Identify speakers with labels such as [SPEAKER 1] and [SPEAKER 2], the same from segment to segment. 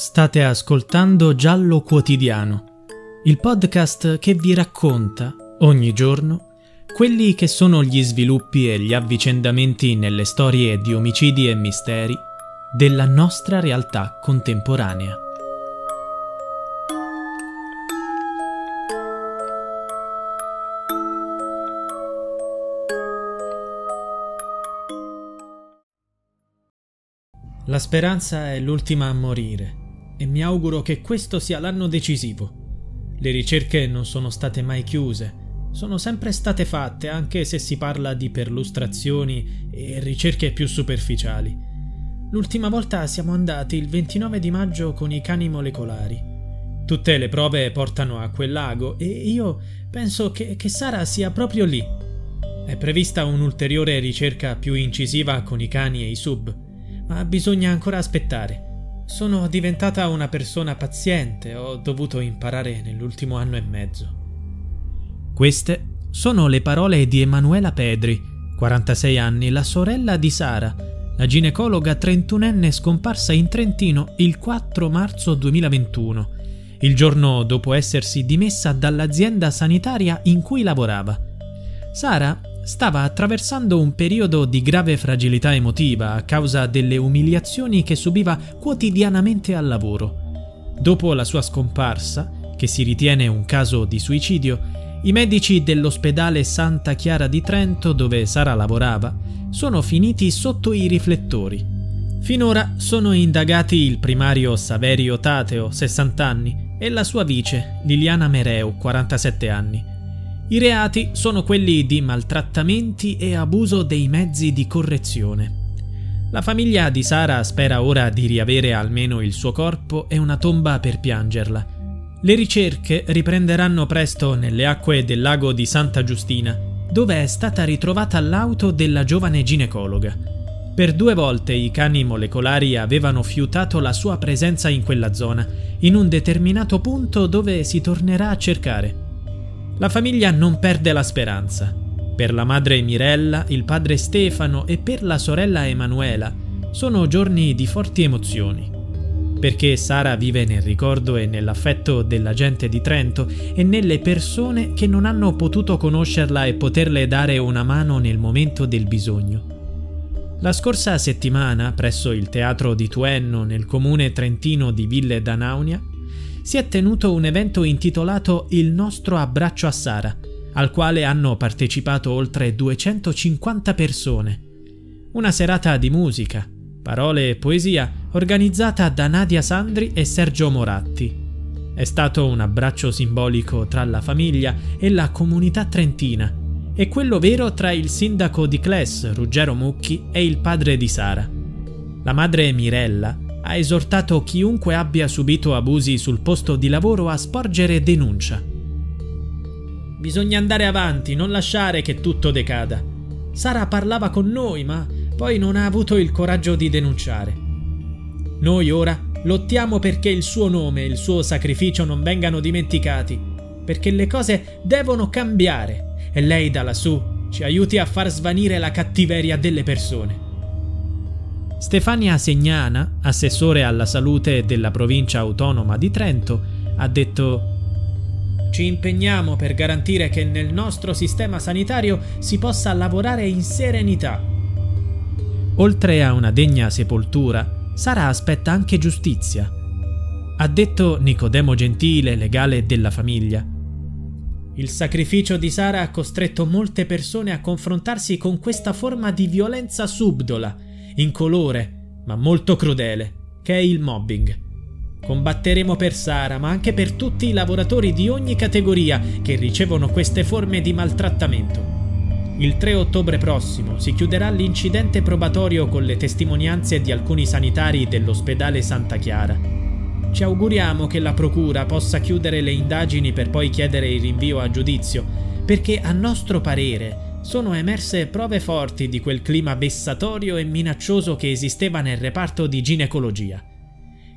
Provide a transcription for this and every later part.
[SPEAKER 1] State ascoltando Giallo Quotidiano, il podcast che vi racconta ogni giorno quelli che sono gli sviluppi e gli avvicendamenti nelle storie di omicidi e misteri della nostra realtà contemporanea. La speranza è l'ultima a morire e mi auguro che questo sia l'anno decisivo. Le ricerche non sono state mai chiuse, sono sempre state fatte anche se si parla di perlustrazioni e ricerche più superficiali. L'ultima volta siamo andati il 29 di maggio con i cani molecolari. Tutte le prove portano a quel lago e io penso che, che Sara sia proprio lì. È prevista un'ulteriore ricerca più incisiva con i cani e i sub ma bisogna ancora aspettare. Sono diventata una persona paziente, ho dovuto imparare nell'ultimo anno e mezzo. Queste sono le parole di Emanuela Pedri, 46 anni, la sorella di Sara, la ginecologa trentunenne scomparsa in Trentino il 4 marzo 2021, il giorno dopo essersi dimessa dall'azienda sanitaria in cui lavorava. Sara stava attraversando un periodo di grave fragilità emotiva a causa delle umiliazioni che subiva quotidianamente al lavoro. Dopo la sua scomparsa, che si ritiene un caso di suicidio, i medici dell'ospedale Santa Chiara di Trento, dove Sara lavorava, sono finiti sotto i riflettori. Finora sono indagati il primario Saverio Tateo, 60 anni, e la sua vice, Liliana Mereu, 47 anni. I reati sono quelli di maltrattamenti e abuso dei mezzi di correzione. La famiglia di Sara spera ora di riavere almeno il suo corpo e una tomba per piangerla. Le ricerche riprenderanno presto nelle acque del lago di Santa Giustina, dove è stata ritrovata l'auto della giovane ginecologa. Per due volte i cani molecolari avevano fiutato la sua presenza in quella zona, in un determinato punto dove si tornerà a cercare. La famiglia non perde la speranza. Per la madre Mirella, il padre Stefano e per la sorella Emanuela sono giorni di forti emozioni. Perché Sara vive nel ricordo e nell'affetto della gente di Trento e nelle persone che non hanno potuto conoscerla e poterle dare una mano nel momento del bisogno. La scorsa settimana, presso il teatro di Tuenno, nel comune trentino di Ville d'Anaunia, si è tenuto un evento intitolato Il nostro abbraccio a Sara, al quale hanno partecipato oltre 250 persone. Una serata di musica, parole e poesia organizzata da Nadia Sandri e Sergio Moratti. È stato un abbraccio simbolico tra la famiglia e la comunità trentina e quello vero tra il sindaco di Cles, Ruggero Mucchi, e il padre di Sara. La madre Mirella ha esortato chiunque abbia subito abusi sul posto di lavoro a sporgere denuncia. Bisogna andare avanti, non lasciare che tutto decada. Sara parlava con noi, ma poi non ha avuto il coraggio di denunciare. Noi ora lottiamo perché il suo nome e il suo sacrificio non vengano dimenticati, perché le cose devono cambiare e lei da lassù ci aiuti a far svanire la cattiveria delle persone. Stefania Segnana, assessore alla salute della provincia autonoma di Trento, ha detto Ci impegniamo per garantire che nel nostro sistema sanitario si possa lavorare in serenità. Oltre a una degna sepoltura, Sara aspetta anche giustizia. Ha detto Nicodemo Gentile, legale della famiglia. Il sacrificio di Sara ha costretto molte persone a confrontarsi con questa forma di violenza subdola, incolore, ma molto crudele, che è il mobbing. Combatteremo per Sara, ma anche per tutti i lavoratori di ogni categoria che ricevono queste forme di maltrattamento. Il 3 ottobre prossimo si chiuderà l'incidente probatorio con le testimonianze di alcuni sanitari dell'ospedale Santa Chiara. Ci auguriamo che la Procura possa chiudere le indagini per poi chiedere il rinvio a giudizio, perché a nostro parere sono emerse prove forti di quel clima vessatorio e minaccioso che esisteva nel reparto di ginecologia.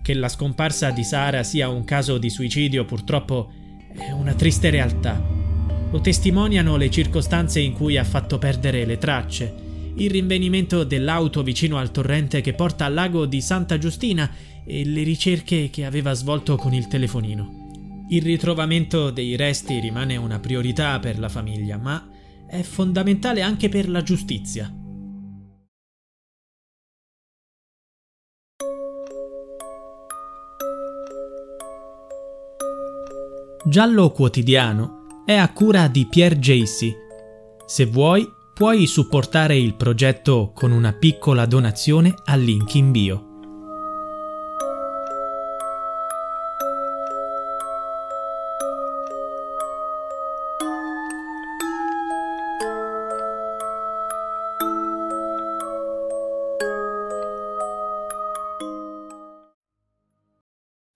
[SPEAKER 1] Che la scomparsa di Sara sia un caso di suicidio purtroppo è una triste realtà. Lo testimoniano le circostanze in cui ha fatto perdere le tracce, il rinvenimento dell'auto vicino al torrente che porta al lago di Santa Giustina e le ricerche che aveva svolto con il telefonino. Il ritrovamento dei resti rimane una priorità per la famiglia, ma è fondamentale anche per la giustizia. Giallo Quotidiano è a cura di Pierre Jacy. Se vuoi, puoi supportare il progetto con una piccola donazione al link in bio.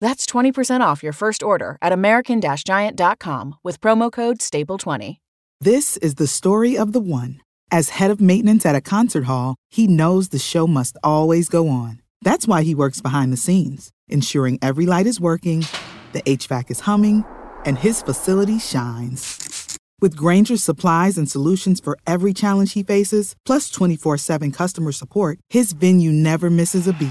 [SPEAKER 2] That's 20% off your first order at American Giant.com with promo code STAPLE20.
[SPEAKER 3] This is the story of the one. As head of maintenance at a concert hall, he knows the show must always go on. That's why he works behind the scenes, ensuring every light is working, the HVAC is humming, and his facility shines. With Granger's supplies and solutions for every challenge he faces, plus 24 7 customer support, his venue never misses a beat.